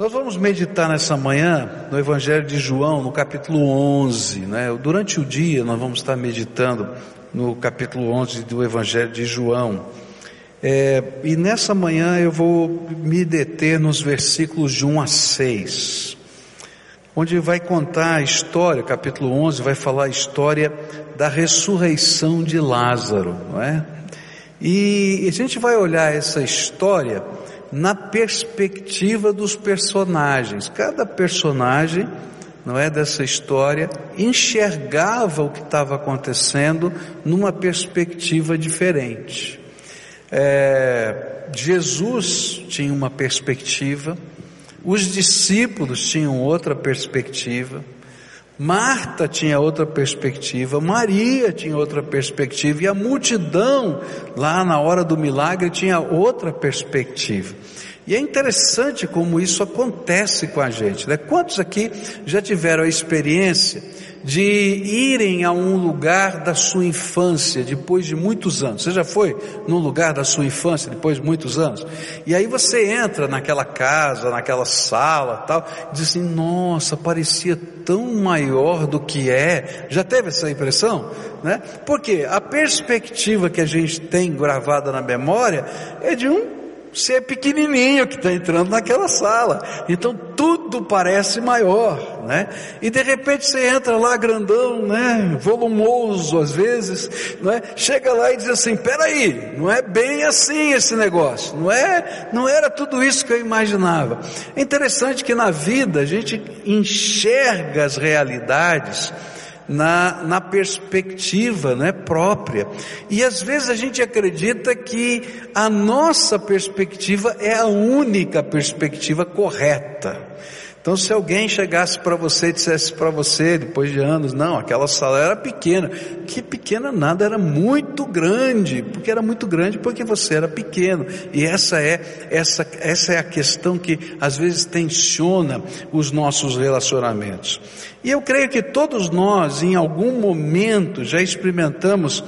Nós vamos meditar nessa manhã no Evangelho de João, no capítulo 11. Né? Durante o dia nós vamos estar meditando no capítulo 11 do Evangelho de João. É, e nessa manhã eu vou me deter nos versículos de 1 a 6, onde vai contar a história, capítulo 11 vai falar a história da ressurreição de Lázaro, não é? E a gente vai olhar essa história na perspectiva dos personagens. Cada personagem, não é dessa história, enxergava o que estava acontecendo numa perspectiva diferente. É, Jesus tinha uma perspectiva, os discípulos tinham outra perspectiva, Marta tinha outra perspectiva, Maria tinha outra perspectiva, e a multidão, lá na hora do milagre, tinha outra perspectiva. E é interessante como isso acontece com a gente, né? Quantos aqui já tiveram a experiência de irem a um lugar da sua infância depois de muitos anos. Você já foi num lugar da sua infância depois de muitos anos? E aí você entra naquela casa, naquela sala, tal, e diz assim: "Nossa, parecia tão maior do que é". Já teve essa impressão, né? Porque a perspectiva que a gente tem gravada na memória é de um é pequenininho que está entrando naquela sala. Então tudo parece maior, né? E de repente você entra lá grandão, né? Volumoso às vezes, não é? Chega lá e diz assim: peraí, não é bem assim esse negócio, não é? Não era tudo isso que eu imaginava. É interessante que na vida a gente enxerga as realidades na, na perspectiva né, própria. E às vezes a gente acredita que a nossa perspectiva é a única perspectiva correta. Então, se alguém chegasse para você e dissesse para você, depois de anos, não, aquela sala era pequena, que pequena nada, era muito grande, porque era muito grande porque você era pequeno. E essa é, essa, essa é a questão que às vezes tensiona os nossos relacionamentos. E eu creio que todos nós, em algum momento, já experimentamos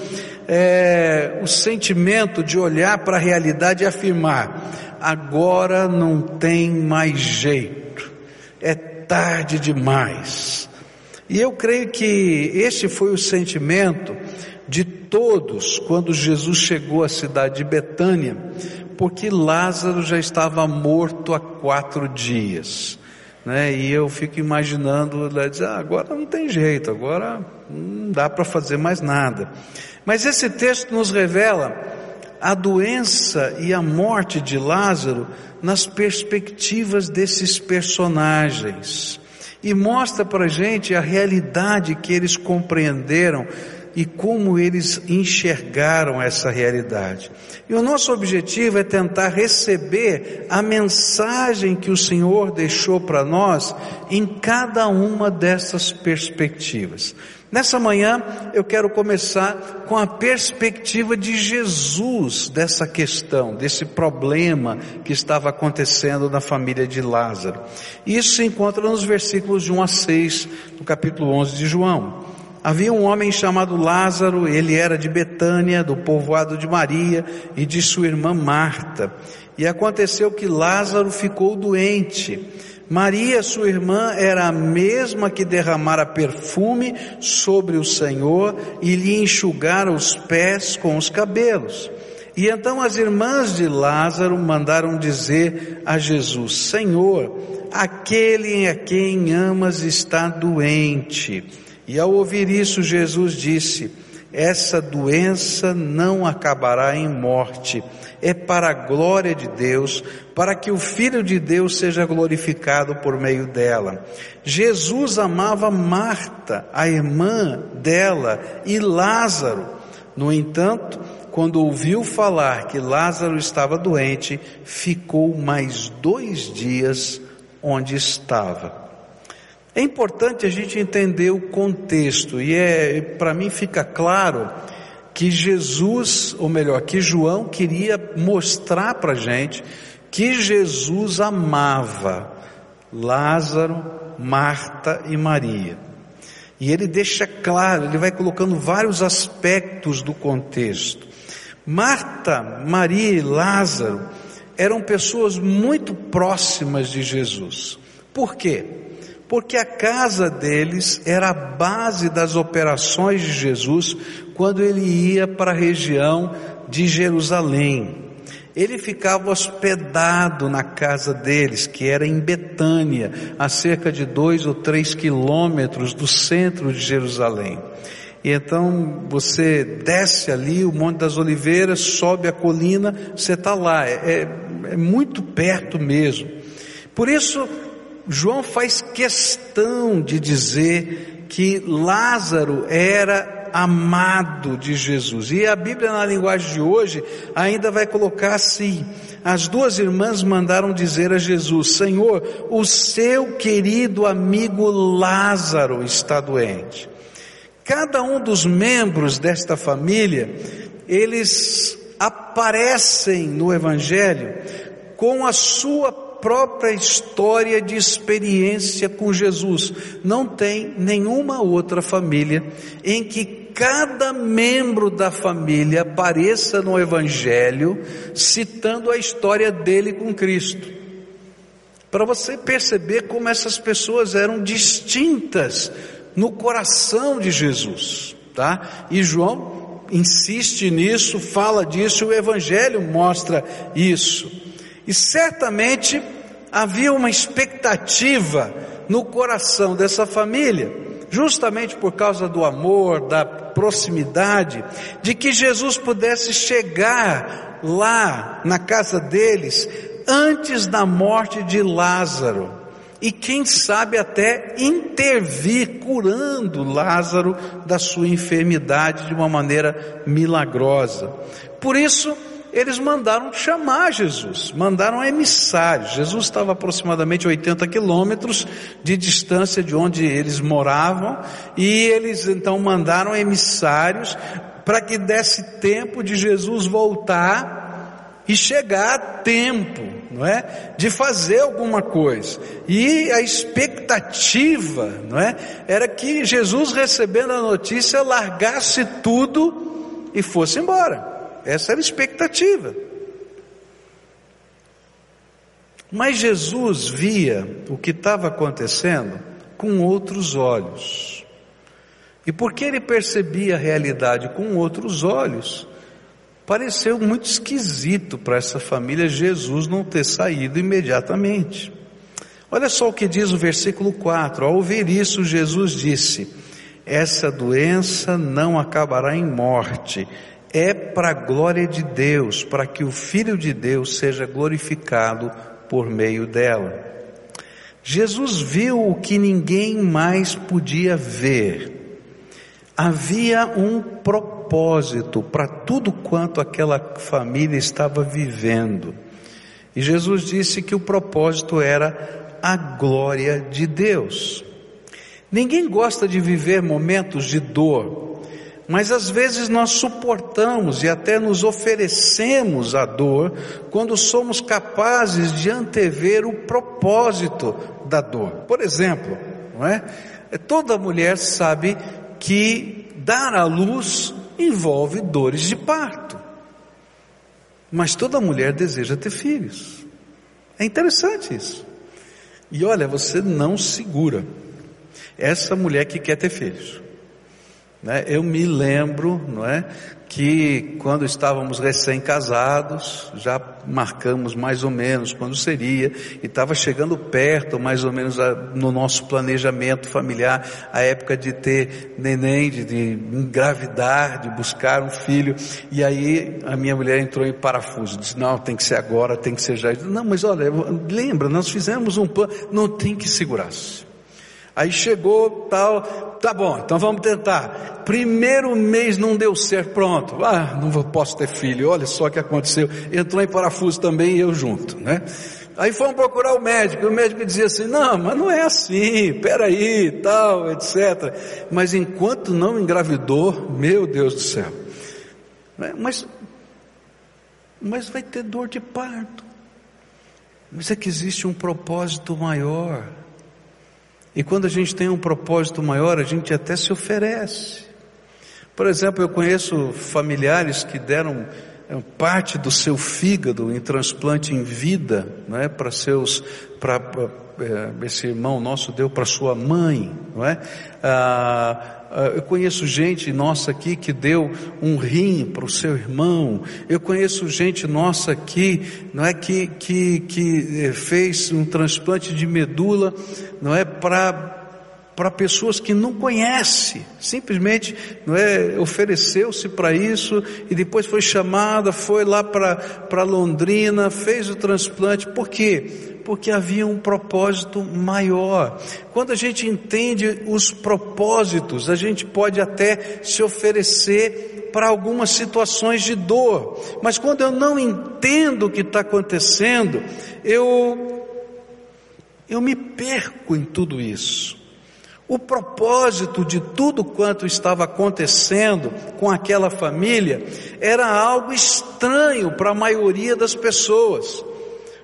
é, o sentimento de olhar para a realidade e afirmar: agora não tem mais jeito é tarde demais. E eu creio que esse foi o sentimento de todos quando Jesus chegou à cidade de Betânia, porque Lázaro já estava morto há quatro dias. Né? E eu fico imaginando, ela diz, ah, agora não tem jeito, agora não dá para fazer mais nada. Mas esse texto nos revela a doença e a morte de Lázaro nas perspectivas desses personagens e mostra para gente a realidade que eles compreenderam e como eles enxergaram essa realidade. E o nosso objetivo é tentar receber a mensagem que o Senhor deixou para nós em cada uma dessas perspectivas. Nessa manhã eu quero começar com a perspectiva de Jesus dessa questão, desse problema que estava acontecendo na família de Lázaro. Isso se encontra nos versículos de 1 a 6 do capítulo 11 de João. Havia um homem chamado Lázaro, ele era de Betânia, do povoado de Maria e de sua irmã Marta. E aconteceu que Lázaro ficou doente. Maria, sua irmã, era a mesma que derramara perfume sobre o Senhor e lhe enxugara os pés com os cabelos. E então as irmãs de Lázaro mandaram dizer a Jesus: Senhor, aquele a quem amas está doente. E ao ouvir isso, Jesus disse: Essa doença não acabará em morte é para a glória de Deus, para que o Filho de Deus seja glorificado por meio dela. Jesus amava Marta, a irmã dela, e Lázaro. No entanto, quando ouviu falar que Lázaro estava doente, ficou mais dois dias onde estava. É importante a gente entender o contexto, e é, para mim fica claro que Jesus, ou melhor, que João queria mostrar para a gente que Jesus amava Lázaro, Marta e Maria. E ele deixa claro, ele vai colocando vários aspectos do contexto. Marta, Maria e Lázaro eram pessoas muito próximas de Jesus. Por quê? Porque a casa deles era a base das operações de Jesus quando ele ia para a região de Jerusalém. Ele ficava hospedado na casa deles, que era em Betânia, a cerca de dois ou três quilômetros do centro de Jerusalém. E então você desce ali o Monte das Oliveiras, sobe a colina, você está lá, é, é, é muito perto mesmo. Por isso, João faz questão de dizer que Lázaro era amado de Jesus. E a Bíblia, na linguagem de hoje, ainda vai colocar assim: as duas irmãs mandaram dizer a Jesus: Senhor, o seu querido amigo Lázaro está doente. Cada um dos membros desta família, eles aparecem no Evangelho com a sua própria história de experiência com Jesus. Não tem nenhuma outra família em que cada membro da família apareça no Evangelho citando a história dele com Cristo. Para você perceber como essas pessoas eram distintas no coração de Jesus, tá? E João insiste nisso, fala disso, o Evangelho mostra isso. E certamente havia uma expectativa no coração dessa família, justamente por causa do amor, da proximidade, de que Jesus pudesse chegar lá na casa deles antes da morte de Lázaro e quem sabe até intervir curando Lázaro da sua enfermidade de uma maneira milagrosa. Por isso, eles mandaram chamar Jesus, mandaram emissários. Jesus estava aproximadamente 80 quilômetros de distância de onde eles moravam, e eles então mandaram emissários para que desse tempo de Jesus voltar e chegar a tempo não é? De fazer alguma coisa. E a expectativa, não é? Era que Jesus recebendo a notícia largasse tudo e fosse embora. Essa era a expectativa. Mas Jesus via o que estava acontecendo com outros olhos. E porque ele percebia a realidade com outros olhos, Pareceu muito esquisito para essa família Jesus não ter saído imediatamente. Olha só o que diz o versículo 4: Ao ouvir isso, Jesus disse: Essa doença não acabará em morte, é para a glória de Deus, para que o Filho de Deus seja glorificado por meio dela. Jesus viu o que ninguém mais podia ver. Havia um propósito para tudo quanto aquela família estava vivendo. E Jesus disse que o propósito era a glória de Deus. Ninguém gosta de viver momentos de dor, mas às vezes nós suportamos e até nos oferecemos a dor quando somos capazes de antever o propósito da dor. Por exemplo, não é? Toda mulher sabe que dar à luz envolve dores de parto. Mas toda mulher deseja ter filhos. É interessante isso. E olha, você não segura essa mulher que quer ter filhos. Né? Eu me lembro, não é, que quando estávamos recém-casados, já marcamos mais ou menos quando seria, e estava chegando perto, mais ou menos a, no nosso planejamento familiar, a época de ter neném, de, de engravidar, de buscar um filho, e aí a minha mulher entrou em parafuso, disse, não, tem que ser agora, tem que ser já. Não, mas olha, lembra, nós fizemos um plano, não tem que segurar-se. Aí chegou tal, tá bom, então vamos tentar. Primeiro mês não deu certo, pronto. Ah, não posso ter filho, olha só o que aconteceu. Entrou em parafuso também e eu junto, né? Aí fomos procurar o médico, e o médico dizia assim, não, mas não é assim, peraí, tal, etc. Mas enquanto não engravidou, meu Deus do céu. Né? Mas, mas vai ter dor de parto. Mas é que existe um propósito maior. E quando a gente tem um propósito maior, a gente até se oferece. Por exemplo, eu conheço familiares que deram parte do seu fígado em transplante em vida, não é? Para seus, para é, esse irmão nosso deu para sua mãe, não é? Ah, eu conheço gente nossa aqui que deu um rim para o seu irmão. Eu conheço gente nossa aqui, não é que que que eh, fez um transplante de medula, não é para para pessoas que não conhece, simplesmente não é ofereceu-se para isso e depois foi chamada, foi lá para Londrina, fez o transplante. Por quê? Porque havia um propósito maior. Quando a gente entende os propósitos, a gente pode até se oferecer para algumas situações de dor, mas quando eu não entendo o que está acontecendo, eu, eu me perco em tudo isso. O propósito de tudo quanto estava acontecendo com aquela família era algo estranho para a maioria das pessoas.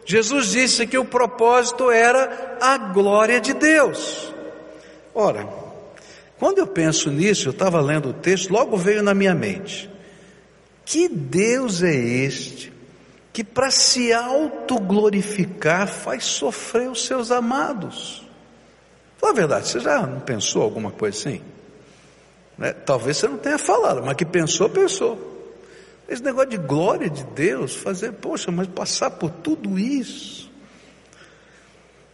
Jesus disse que o propósito era a glória de Deus. Ora, quando eu penso nisso, eu estava lendo o texto, logo veio na minha mente: que Deus é este que, para se autoglorificar, faz sofrer os seus amados? Fala a verdade, você já não pensou alguma coisa assim? Né? Talvez você não tenha falado, mas que pensou, pensou. Esse negócio de glória de Deus, fazer, poxa, mas passar por tudo isso.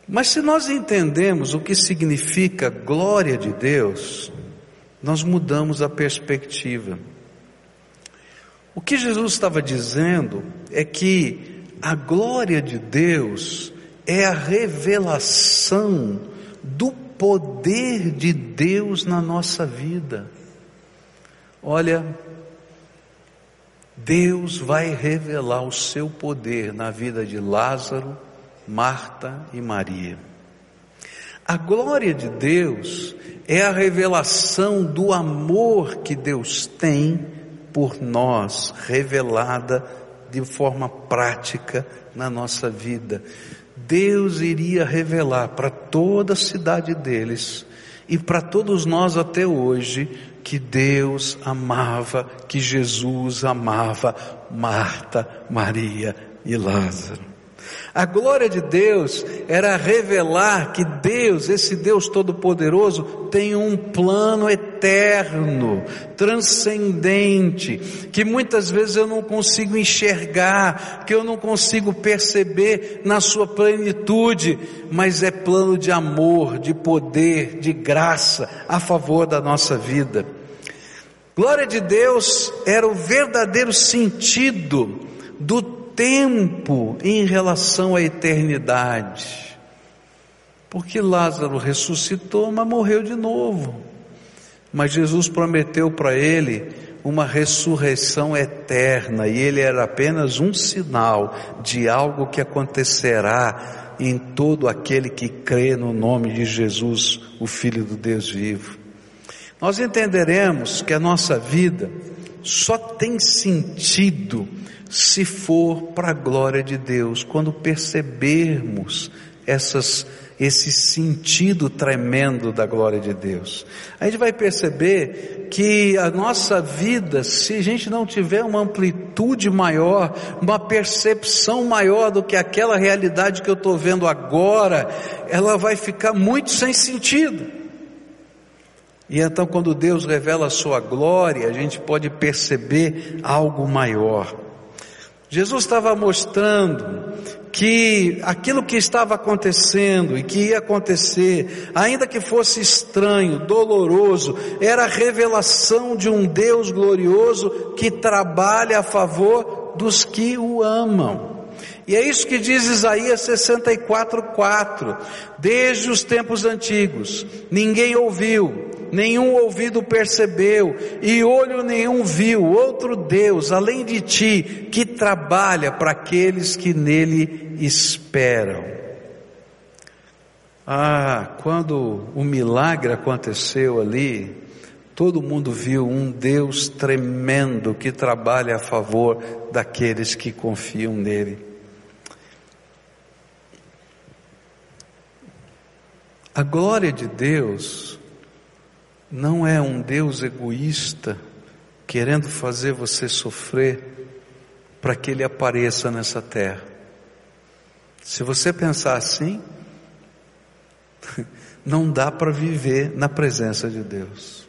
Mas se nós entendemos o que significa glória de Deus, nós mudamos a perspectiva. O que Jesus estava dizendo é que a glória de Deus é a revelação do poder de Deus na nossa vida. Olha, Deus vai revelar o seu poder na vida de Lázaro, Marta e Maria. A glória de Deus é a revelação do amor que Deus tem por nós, revelada de forma prática na nossa vida. Deus iria revelar para toda a cidade deles e para todos nós até hoje que Deus amava, que Jesus amava Marta, Maria e Lázaro. A glória de Deus era revelar que Deus, esse Deus Todo-Poderoso, tem um plano eterno, transcendente, que muitas vezes eu não consigo enxergar, que eu não consigo perceber na sua plenitude, mas é plano de amor, de poder, de graça a favor da nossa vida. Glória de Deus era o verdadeiro sentido do tempo em relação à eternidade. Porque Lázaro ressuscitou, mas morreu de novo. Mas Jesus prometeu para ele uma ressurreição eterna e ele era apenas um sinal de algo que acontecerá em todo aquele que crê no nome de Jesus, o Filho do Deus vivo. Nós entenderemos que a nossa vida só tem sentido se for para a glória de Deus, quando percebermos essas, esse sentido tremendo da glória de Deus. A gente vai perceber que a nossa vida, se a gente não tiver uma amplitude maior, uma percepção maior do que aquela realidade que eu estou vendo agora, ela vai ficar muito sem sentido. E então, quando Deus revela a sua glória, a gente pode perceber algo maior. Jesus estava mostrando que aquilo que estava acontecendo e que ia acontecer, ainda que fosse estranho, doloroso, era a revelação de um Deus glorioso que trabalha a favor dos que o amam. E é isso que diz Isaías 64:4. Desde os tempos antigos, ninguém ouviu, nenhum ouvido percebeu e olho nenhum viu outro Deus além de ti que trabalha para aqueles que nele esperam. Ah, quando o milagre aconteceu ali, todo mundo viu um Deus tremendo que trabalha a favor daqueles que confiam nele. A glória de Deus não é um Deus egoísta querendo fazer você sofrer, para que Ele apareça nessa terra. Se você pensar assim, não dá para viver na presença de Deus.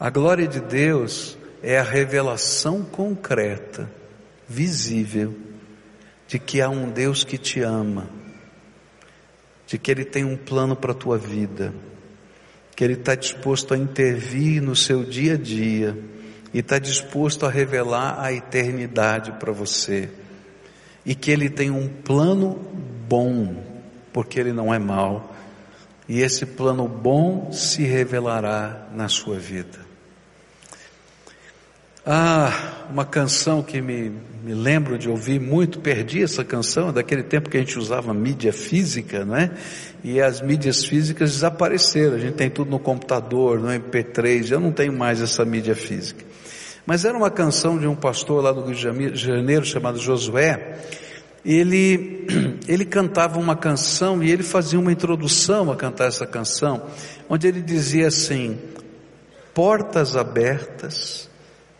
A glória de Deus é a revelação concreta, visível, de que há um Deus que te ama, de que Ele tem um plano para a tua vida, que Ele está disposto a intervir no seu dia a dia e está disposto a revelar a eternidade para você, e que Ele tem um plano bom, porque Ele não é mau, e esse plano bom se revelará na sua vida. Ah, uma canção que me, me lembro de ouvir muito, perdi essa canção, é daquele tempo que a gente usava mídia física, né? E as mídias físicas desapareceram, a gente tem tudo no computador, no MP3, eu não tenho mais essa mídia física. Mas era uma canção de um pastor lá do Rio de Janeiro chamado Josué, ele, ele cantava uma canção e ele fazia uma introdução a cantar essa canção, onde ele dizia assim, portas abertas,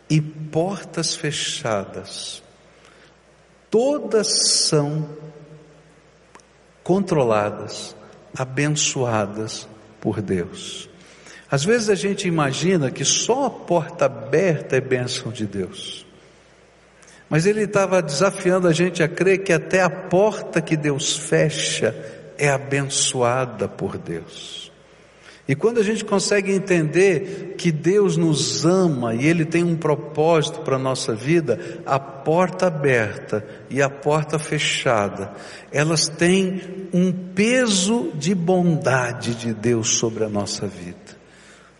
e portas fechadas, todas são controladas, abençoadas por Deus. Às vezes a gente imagina que só a porta aberta é bênção de Deus. Mas ele estava desafiando a gente a crer que até a porta que Deus fecha é abençoada por Deus. E quando a gente consegue entender que Deus nos ama e Ele tem um propósito para a nossa vida, a porta aberta e a porta fechada, elas têm um peso de bondade de Deus sobre a nossa vida.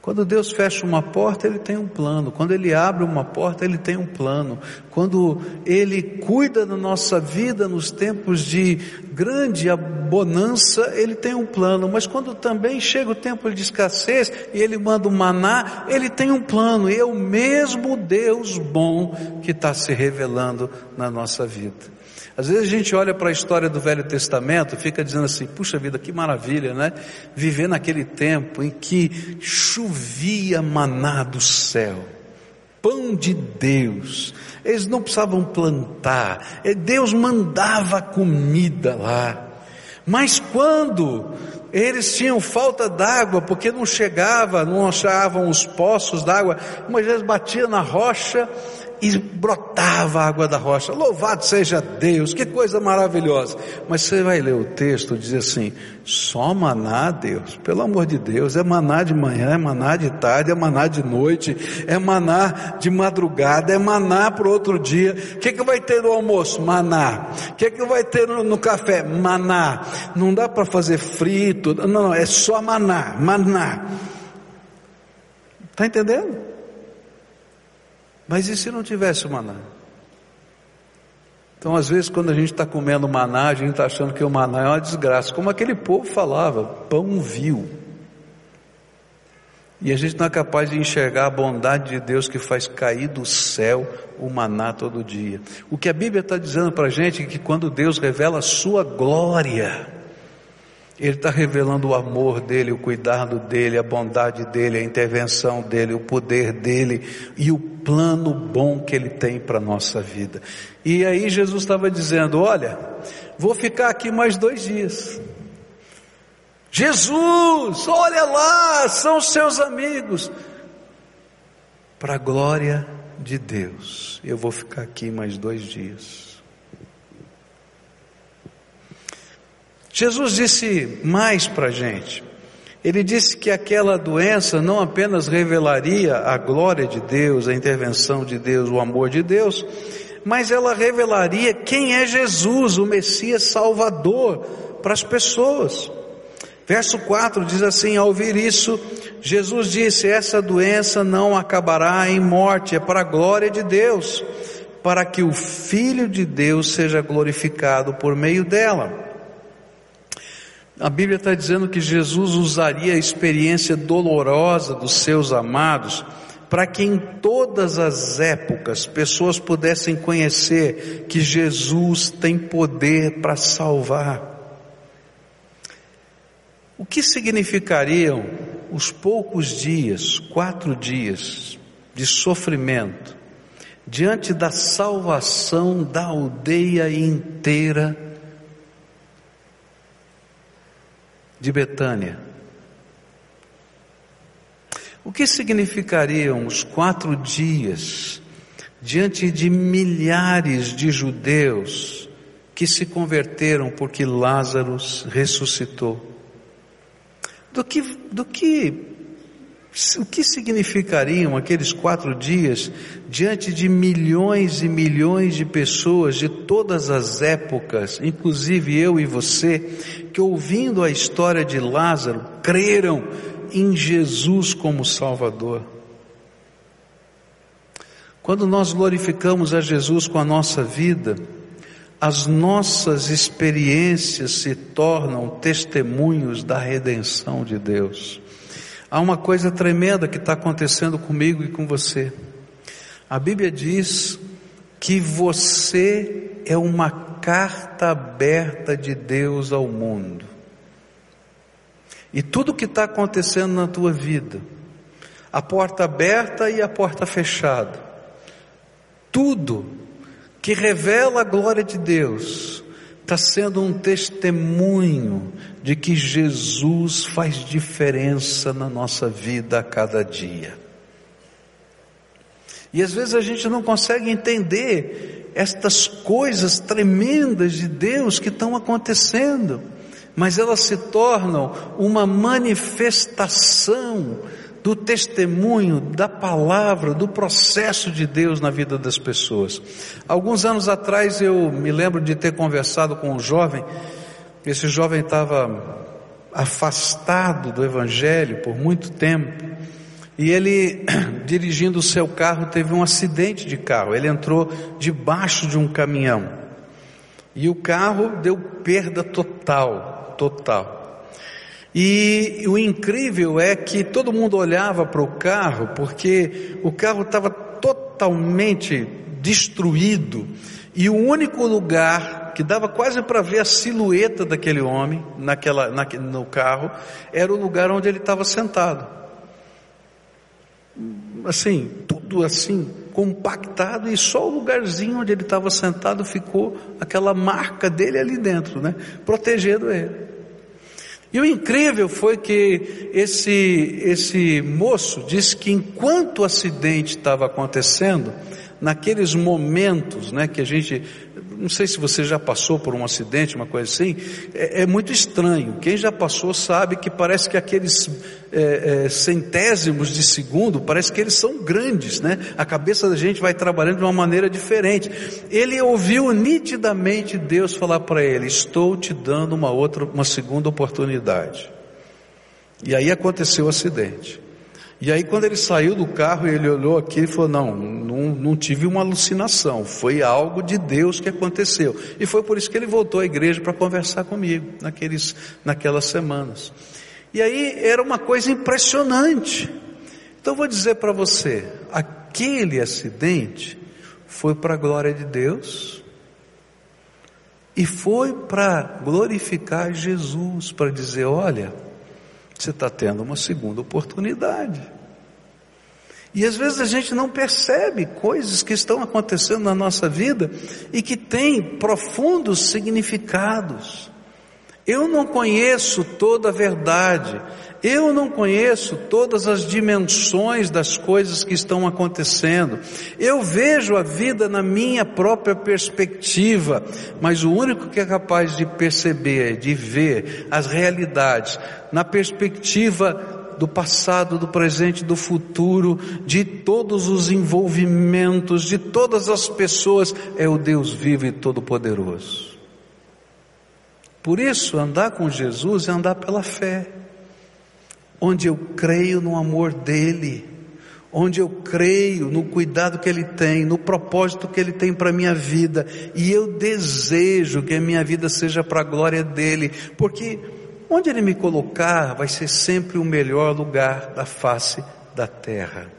Quando Deus fecha uma porta, Ele tem um plano. Quando Ele abre uma porta, Ele tem um plano. Quando Ele cuida da nossa vida nos tempos de grande abonança, Ele tem um plano. Mas quando também chega o tempo de escassez e Ele manda o maná, Ele tem um plano. E é o mesmo Deus bom que está se revelando na nossa vida. Às vezes a gente olha para a história do Velho Testamento e fica dizendo assim, puxa vida, que maravilha, né? Viver naquele tempo em que chovia maná do céu, pão de Deus, eles não precisavam plantar, Deus mandava comida lá. Mas quando eles tinham falta d'água, porque não chegava, não achavam os poços d'água, Moisés batia na rocha e brotava a água da rocha. Louvado seja Deus, que coisa maravilhosa. Mas você vai ler o texto, diz assim: só maná, Deus, pelo amor de Deus, é maná de manhã, é maná de tarde, é maná de noite, é maná de madrugada, é maná para outro dia. O que, que vai ter no almoço? Maná. O que, que vai ter no, no café? Maná. Não dá para fazer frito, não, não, é só maná, maná. Está entendendo? Mas e se não tivesse o maná? Então, às vezes, quando a gente está comendo maná, a gente está achando que o maná é uma desgraça, como aquele povo falava, pão vil. E a gente não é capaz de enxergar a bondade de Deus que faz cair do céu o maná todo dia. O que a Bíblia está dizendo para a gente é que quando Deus revela a sua glória, ele está revelando o amor dele, o cuidado dele, a bondade dele, a intervenção dele, o poder dele e o plano bom que ele tem para a nossa vida. E aí Jesus estava dizendo: Olha, vou ficar aqui mais dois dias. Jesus, olha lá, são seus amigos. Para a glória de Deus, eu vou ficar aqui mais dois dias. Jesus disse mais para a gente. Ele disse que aquela doença não apenas revelaria a glória de Deus, a intervenção de Deus, o amor de Deus, mas ela revelaria quem é Jesus, o Messias Salvador, para as pessoas. Verso 4 diz assim: ao ouvir isso, Jesus disse: Essa doença não acabará em morte, é para a glória de Deus, para que o Filho de Deus seja glorificado por meio dela. A Bíblia está dizendo que Jesus usaria a experiência dolorosa dos seus amados para que em todas as épocas pessoas pudessem conhecer que Jesus tem poder para salvar. O que significariam os poucos dias, quatro dias de sofrimento, diante da salvação da aldeia inteira de Betânia. O que significariam os quatro dias diante de milhares de judeus que se converteram porque Lázaro ressuscitou? Do que, do que o que significariam aqueles quatro dias diante de milhões e milhões de pessoas de todas as épocas, inclusive eu e você, que ouvindo a história de Lázaro, creram em Jesus como Salvador? Quando nós glorificamos a Jesus com a nossa vida, as nossas experiências se tornam testemunhos da redenção de Deus. Há uma coisa tremenda que está acontecendo comigo e com você. A Bíblia diz que você é uma carta aberta de Deus ao mundo. E tudo que está acontecendo na tua vida, a porta aberta e a porta fechada, tudo que revela a glória de Deus, está sendo um testemunho de que Jesus faz diferença na nossa vida a cada dia. E às vezes a gente não consegue entender estas coisas tremendas de Deus que estão acontecendo, mas elas se tornam uma manifestação do testemunho, da palavra, do processo de Deus na vida das pessoas. Alguns anos atrás eu me lembro de ter conversado com um jovem, esse jovem estava afastado do Evangelho por muito tempo, e ele, dirigindo o seu carro, teve um acidente de carro. Ele entrou debaixo de um caminhão. E o carro deu perda total, total. E o incrível é que todo mundo olhava para o carro porque o carro estava totalmente destruído e o único lugar que dava quase para ver a silhueta daquele homem naquela, na, no carro era o lugar onde ele estava sentado. Assim, tudo assim, compactado e só o lugarzinho onde ele estava sentado ficou aquela marca dele ali dentro, né? Protegendo ele. E o incrível foi que esse, esse moço disse que enquanto o acidente estava acontecendo, naqueles momentos, né, que a gente, não sei se você já passou por um acidente, uma coisa assim, é, é muito estranho. Quem já passou sabe que parece que aqueles é, é, centésimos de segundo, parece que eles são grandes, né? A cabeça da gente vai trabalhando de uma maneira diferente. Ele ouviu nitidamente Deus falar para ele: Estou te dando uma outra, uma segunda oportunidade. E aí aconteceu o acidente. E aí quando ele saiu do carro, ele olhou aqui e falou, não, não, não tive uma alucinação, foi algo de Deus que aconteceu. E foi por isso que ele voltou à igreja para conversar comigo, naqueles, naquelas semanas. E aí era uma coisa impressionante. Então vou dizer para você, aquele acidente foi para a glória de Deus, e foi para glorificar Jesus, para dizer: olha, você está tendo uma segunda oportunidade. E às vezes a gente não percebe coisas que estão acontecendo na nossa vida e que têm profundos significados. Eu não conheço toda a verdade, eu não conheço todas as dimensões das coisas que estão acontecendo. Eu vejo a vida na minha própria perspectiva, mas o único que é capaz de perceber, de ver as realidades na perspectiva do passado, do presente, do futuro, de todos os envolvimentos, de todas as pessoas, é o Deus vivo e todo-poderoso. Por isso, andar com Jesus é andar pela fé, onde eu creio no amor dEle, onde eu creio no cuidado que Ele tem, no propósito que Ele tem para a minha vida, e eu desejo que a minha vida seja para a glória dEle, porque onde Ele me colocar vai ser sempre o melhor lugar da face da terra.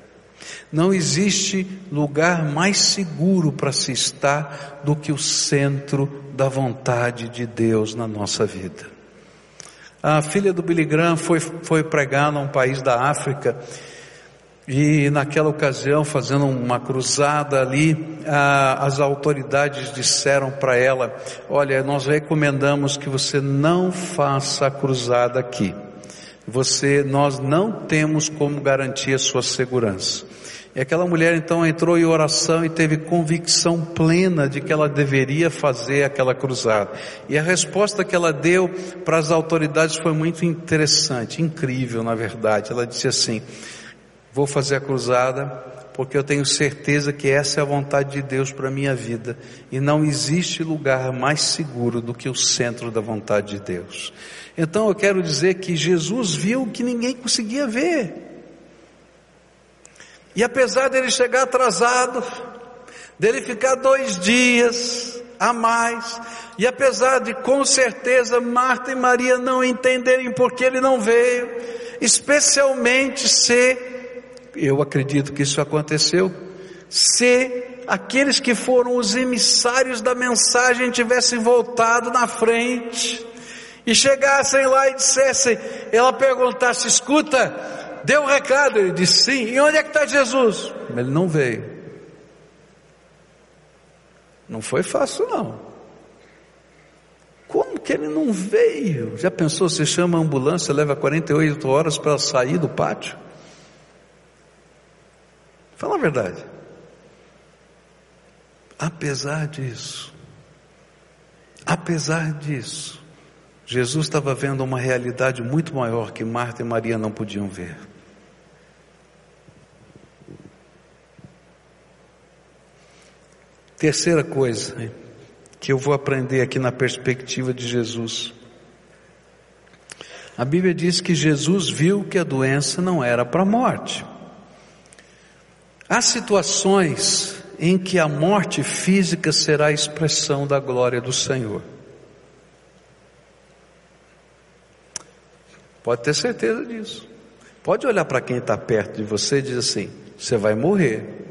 Não existe lugar mais seguro para se estar do que o centro da vontade de Deus na nossa vida. A filha do Billy Graham foi, foi pregar num país da África E naquela ocasião, fazendo uma cruzada ali, as autoridades disseram para ela: Olha, nós recomendamos que você não faça a cruzada aqui. Você, nós não temos como garantir a sua segurança. E aquela mulher então entrou em oração e teve convicção plena de que ela deveria fazer aquela cruzada. E a resposta que ela deu para as autoridades foi muito interessante, incrível na verdade. Ela disse assim: Vou fazer a cruzada porque eu tenho certeza que essa é a vontade de Deus para a minha vida e não existe lugar mais seguro do que o centro da vontade de Deus. Então eu quero dizer que Jesus viu o que ninguém conseguia ver. E apesar dele chegar atrasado, dele ficar dois dias a mais, e apesar de com certeza Marta e Maria não entenderem por que ele não veio, especialmente se, eu acredito que isso aconteceu, se aqueles que foram os emissários da mensagem tivessem voltado na frente, e chegassem lá e dissessem, ela perguntasse, escuta, Deu um recado, ele disse sim. E onde é que está Jesus? Ele não veio. Não foi fácil não. Como que ele não veio? Já pensou, você chama a ambulância, leva 48 horas para sair do pátio? Fala a verdade. Apesar disso, apesar disso, Jesus estava vendo uma realidade muito maior que Marta e Maria não podiam ver. Terceira coisa que eu vou aprender aqui na perspectiva de Jesus. A Bíblia diz que Jesus viu que a doença não era para a morte. Há situações em que a morte física será a expressão da glória do Senhor. Pode ter certeza disso. Pode olhar para quem está perto de você e dizer assim: você vai morrer.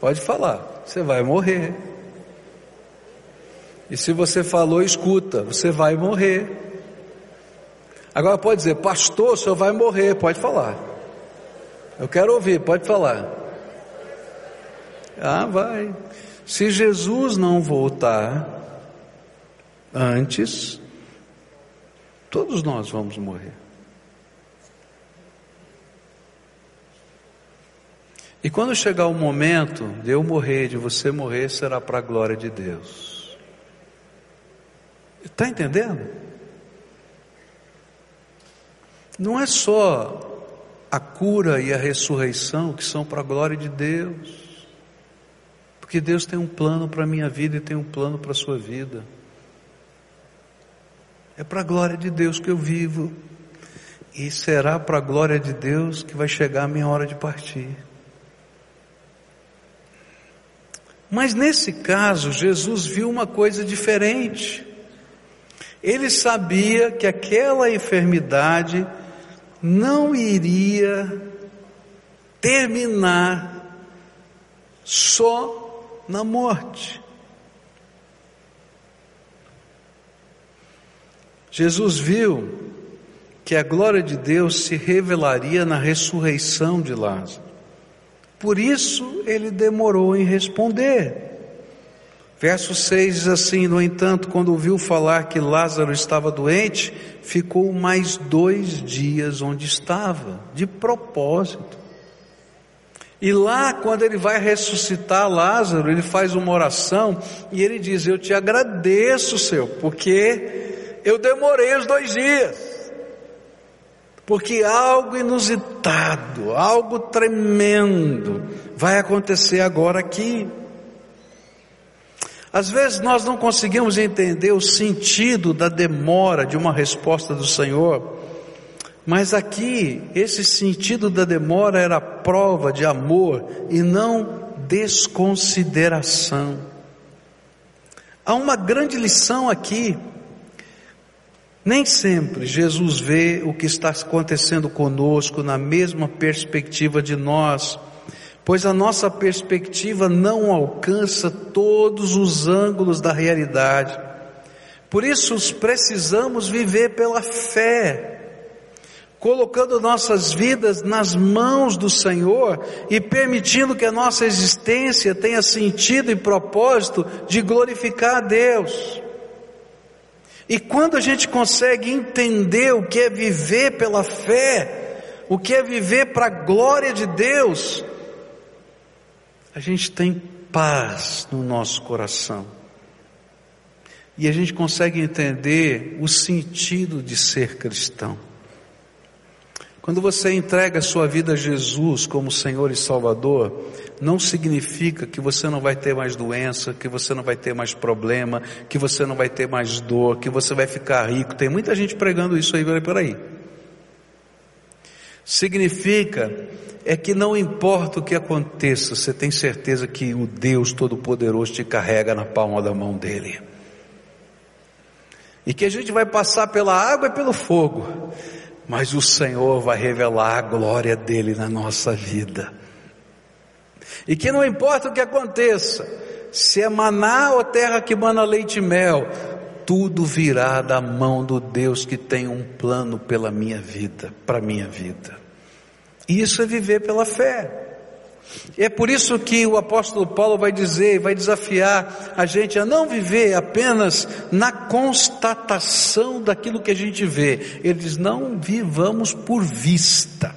Pode falar, você vai morrer. E se você falou, escuta, você vai morrer. Agora pode dizer, pastor, o senhor vai morrer, pode falar. Eu quero ouvir, pode falar. Ah, vai. Se Jesus não voltar antes, todos nós vamos morrer. E quando chegar o momento de eu morrer, de você morrer, será para a glória de Deus. Está entendendo? Não é só a cura e a ressurreição que são para a glória de Deus. Porque Deus tem um plano para a minha vida e tem um plano para a sua vida. É para a glória de Deus que eu vivo. E será para a glória de Deus que vai chegar a minha hora de partir. Mas nesse caso, Jesus viu uma coisa diferente. Ele sabia que aquela enfermidade não iria terminar só na morte. Jesus viu que a glória de Deus se revelaria na ressurreição de Lázaro. Por isso ele demorou em responder. Verso 6 diz assim: No entanto, quando ouviu falar que Lázaro estava doente, ficou mais dois dias onde estava, de propósito. E lá, quando ele vai ressuscitar Lázaro, ele faz uma oração e ele diz: Eu te agradeço, Senhor, porque eu demorei os dois dias porque algo inusitado, algo tremendo vai acontecer agora aqui. Às vezes nós não conseguimos entender o sentido da demora de uma resposta do Senhor, mas aqui esse sentido da demora era prova de amor e não desconsideração. Há uma grande lição aqui nem sempre Jesus vê o que está acontecendo conosco na mesma perspectiva de nós, pois a nossa perspectiva não alcança todos os ângulos da realidade. Por isso precisamos viver pela fé. colocando nossas vidas nas mãos do Senhor e permitindo que a nossa existência tenha sentido e propósito de glorificar a Deus. E quando a gente consegue entender o que é viver pela fé, o que é viver para a glória de Deus, a gente tem paz no nosso coração. E a gente consegue entender o sentido de ser cristão. Quando você entrega a sua vida a Jesus como Senhor e Salvador, não significa que você não vai ter mais doença, que você não vai ter mais problema, que você não vai ter mais dor, que você vai ficar rico. Tem muita gente pregando isso aí por aí. Significa é que não importa o que aconteça, você tem certeza que o Deus Todo-Poderoso te carrega na palma da mão dele. E que a gente vai passar pela água e pelo fogo, mas o Senhor vai revelar a glória dele na nossa vida. E que não importa o que aconteça, se é maná ou terra que mana leite e mel, tudo virá da mão do Deus que tem um plano pela minha vida, para minha vida. Isso é viver pela fé. É por isso que o apóstolo Paulo vai dizer, vai desafiar a gente a não viver apenas na constatação daquilo que a gente vê. Ele diz: não vivamos por vista.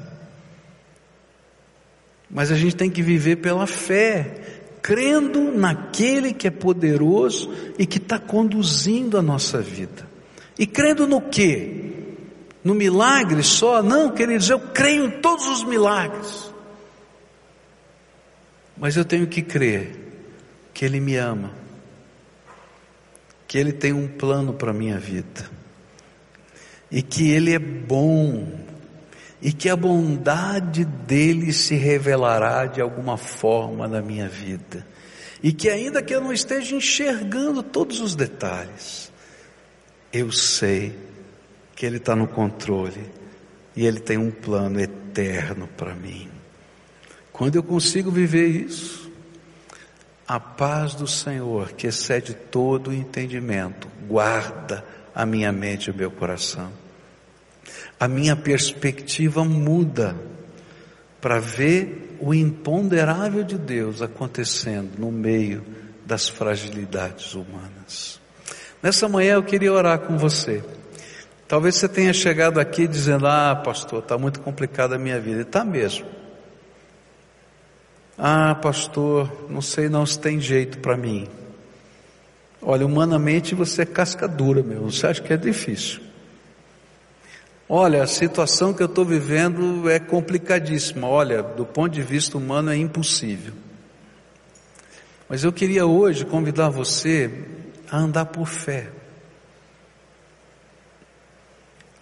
Mas a gente tem que viver pela fé, crendo naquele que é poderoso e que está conduzindo a nossa vida. E crendo no quê? No milagre só? Não, queridos, eu creio em todos os milagres. Mas eu tenho que crer que Ele me ama, que Ele tem um plano para a minha vida, e que Ele é bom, e que a bondade dele se revelará de alguma forma na minha vida, e que ainda que eu não esteja enxergando todos os detalhes, eu sei que Ele está no controle e Ele tem um plano eterno para mim. Quando eu consigo viver isso, a paz do Senhor, que excede todo o entendimento, guarda a minha mente e o meu coração. A minha perspectiva muda para ver o imponderável de Deus acontecendo no meio das fragilidades humanas. Nessa manhã eu queria orar com você. Talvez você tenha chegado aqui dizendo: Ah, pastor, está muito complicada a minha vida. Está mesmo. Ah, pastor, não sei não se tem jeito para mim. Olha, humanamente você é casca dura, meu. Você acha que é difícil? Olha, a situação que eu estou vivendo é complicadíssima. Olha, do ponto de vista humano é impossível. Mas eu queria hoje convidar você a andar por fé.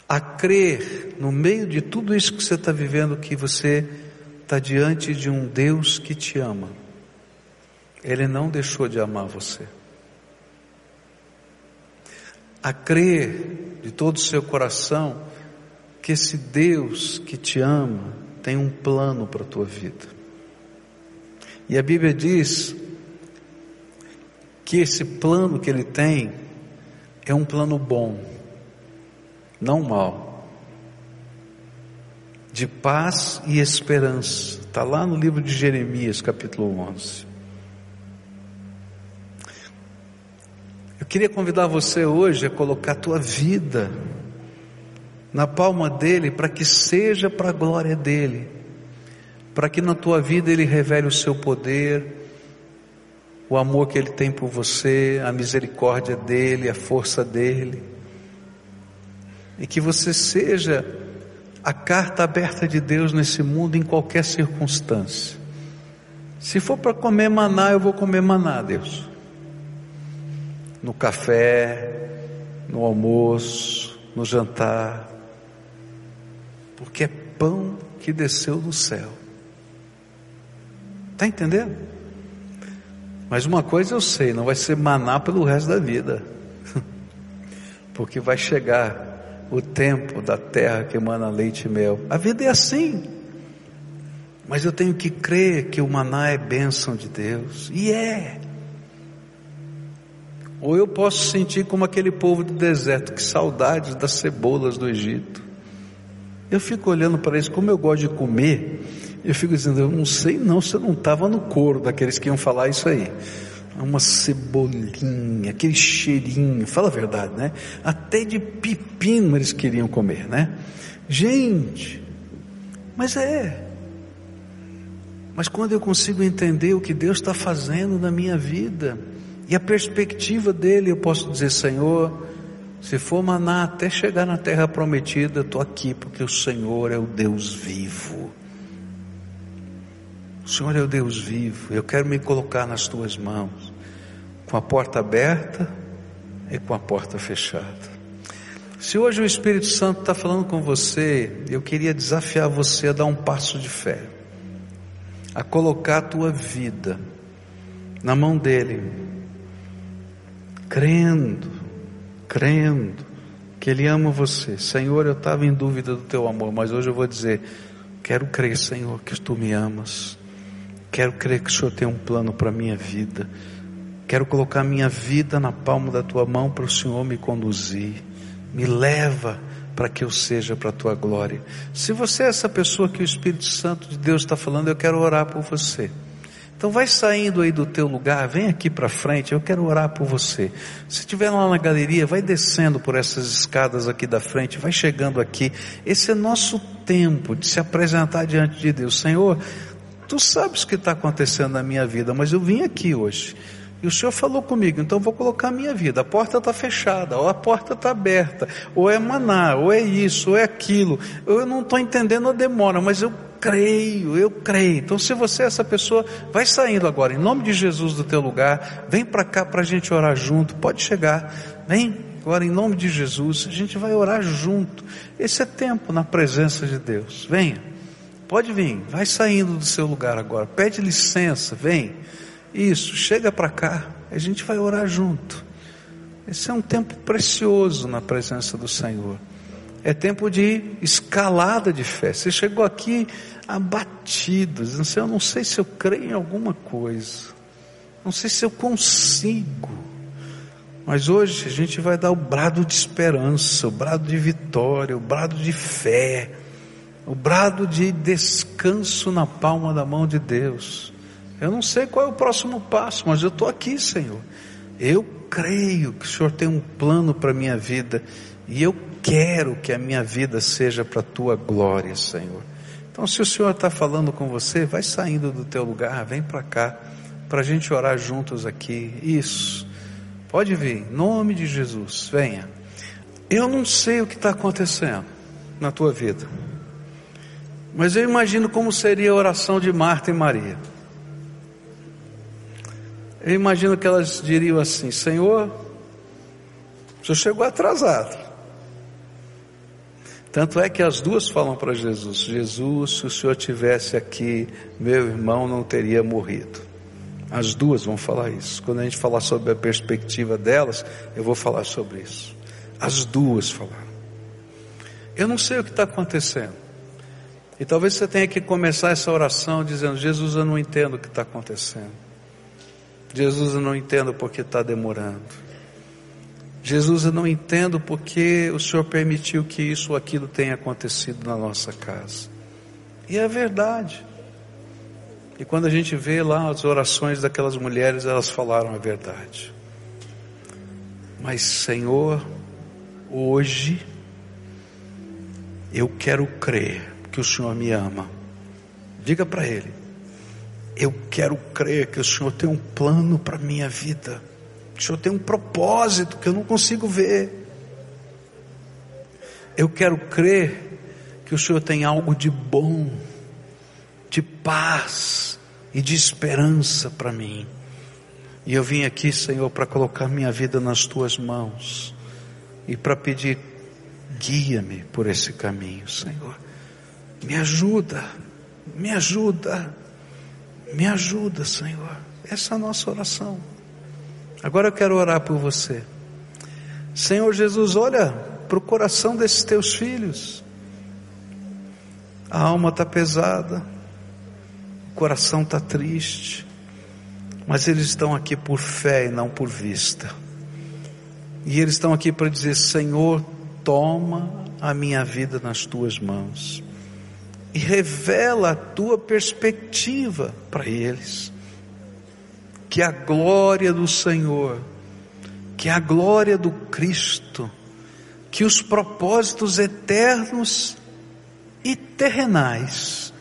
A crer no meio de tudo isso que você está vivendo que você está diante de um Deus que te ama. Ele não deixou de amar você. A crer de todo o seu coração que esse Deus que te ama tem um plano para a tua vida. E a Bíblia diz que esse plano que ele tem é um plano bom, não mau de paz e esperança. Está lá no livro de Jeremias, capítulo 11. Eu queria convidar você hoje a colocar a tua vida na palma dele para que seja para a glória dele, para que na tua vida ele revele o seu poder, o amor que ele tem por você, a misericórdia dele, a força dele, e que você seja a carta aberta de Deus nesse mundo em qualquer circunstância. Se for para comer maná, eu vou comer maná, Deus. No café, no almoço, no jantar. Porque é pão que desceu do céu. Está entendendo? Mas uma coisa eu sei, não vai ser maná pelo resto da vida. Porque vai chegar o tempo da terra que emana leite e mel. A vida é assim. Mas eu tenho que crer que o maná é bênção de Deus. E é. Ou eu posso sentir como aquele povo do deserto, que saudades das cebolas do Egito. Eu fico olhando para eles, como eu gosto de comer, eu fico dizendo, eu não sei não se eu não estava no coro daqueles que iam falar isso aí. Uma cebolinha, aquele cheirinho, fala a verdade, né? Até de pepino eles queriam comer, né? Gente, mas é. Mas quando eu consigo entender o que Deus está fazendo na minha vida, e a perspectiva dele, eu posso dizer, Senhor, se for maná até chegar na terra prometida, estou aqui porque o Senhor é o Deus vivo. Senhor é o Deus vivo. Eu quero me colocar nas tuas mãos, com a porta aberta e com a porta fechada. Se hoje o Espírito Santo está falando com você, eu queria desafiar você a dar um passo de fé, a colocar a tua vida na mão dele, crendo, crendo que Ele ama você. Senhor, eu estava em dúvida do teu amor, mas hoje eu vou dizer: quero crer, Senhor, que tu me amas. Quero crer que o Senhor tem um plano para a minha vida. Quero colocar minha vida na palma da tua mão para o Senhor me conduzir. Me leva para que eu seja para a tua glória. Se você é essa pessoa que o Espírito Santo de Deus está falando, eu quero orar por você. Então vai saindo aí do teu lugar, vem aqui para frente, eu quero orar por você. Se estiver lá na galeria, vai descendo por essas escadas aqui da frente, vai chegando aqui. Esse é nosso tempo de se apresentar diante de Deus. Senhor, tu sabes o que está acontecendo na minha vida, mas eu vim aqui hoje. E o Senhor falou comigo, então vou colocar a minha vida. A porta está fechada, ou a porta está aberta, ou é maná, ou é isso, ou é aquilo. Eu não estou entendendo a demora, mas eu creio, eu creio. Então, se você é essa pessoa, vai saindo agora, em nome de Jesus do teu lugar, vem para cá para a gente orar junto. Pode chegar, vem agora em nome de Jesus, a gente vai orar junto. Esse é tempo na presença de Deus. Venha, pode vir, vai saindo do seu lugar agora, pede licença, vem. Isso, chega para cá, a gente vai orar junto. Esse é um tempo precioso na presença do Senhor. É tempo de escalada de fé. Você chegou aqui abatido, dizendo assim, eu não sei se eu creio em alguma coisa. Não sei se eu consigo. Mas hoje a gente vai dar o brado de esperança, o brado de vitória, o brado de fé, o brado de descanso na palma da mão de Deus. Eu não sei qual é o próximo passo, mas eu estou aqui, Senhor. Eu creio que o Senhor tem um plano para a minha vida e eu quero que a minha vida seja para a tua glória, Senhor. Então, se o Senhor está falando com você, vai saindo do teu lugar, vem para cá, para a gente orar juntos aqui. Isso. Pode vir, em nome de Jesus, venha. Eu não sei o que está acontecendo na tua vida, mas eu imagino como seria a oração de Marta e Maria. Eu imagino que elas diriam assim: Senhor, o senhor chegou atrasado. Tanto é que as duas falam para Jesus: Jesus, se o senhor tivesse aqui, meu irmão não teria morrido. As duas vão falar isso. Quando a gente falar sobre a perspectiva delas, eu vou falar sobre isso. As duas falaram. Eu não sei o que está acontecendo. E talvez você tenha que começar essa oração dizendo: Jesus, eu não entendo o que está acontecendo. Jesus, eu não entendo porque está demorando. Jesus, eu não entendo porque o Senhor permitiu que isso ou aquilo tenha acontecido na nossa casa. E é verdade. E quando a gente vê lá as orações daquelas mulheres, elas falaram a verdade. Mas, Senhor, hoje, eu quero crer que o Senhor me ama. Diga para Ele, eu quero crer que o Senhor tem um plano para a minha vida. O Senhor tem um propósito que eu não consigo ver. Eu quero crer que o Senhor tem algo de bom, de paz e de esperança para mim. E eu vim aqui, Senhor, para colocar minha vida nas tuas mãos e para pedir, guia-me por esse caminho, Senhor. Me ajuda, me ajuda. Me ajuda, Senhor. Essa é a nossa oração. Agora eu quero orar por você. Senhor Jesus, olha para o coração desses teus filhos. A alma está pesada, o coração está triste, mas eles estão aqui por fé e não por vista. E eles estão aqui para dizer: Senhor, toma a minha vida nas tuas mãos e revela a tua perspectiva para eles. Que a glória do Senhor, que a glória do Cristo, que os propósitos eternos e terrenais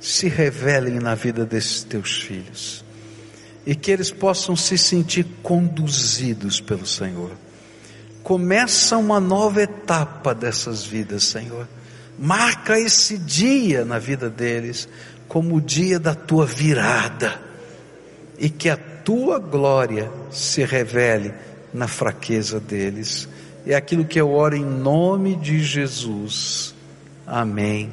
se revelem na vida desses teus filhos e que eles possam se sentir conduzidos pelo Senhor. Começa uma nova etapa dessas vidas, Senhor. Marca esse dia na vida deles como o dia da tua virada e que a tua glória se revele na fraqueza deles. É aquilo que eu oro em nome de Jesus. Amém.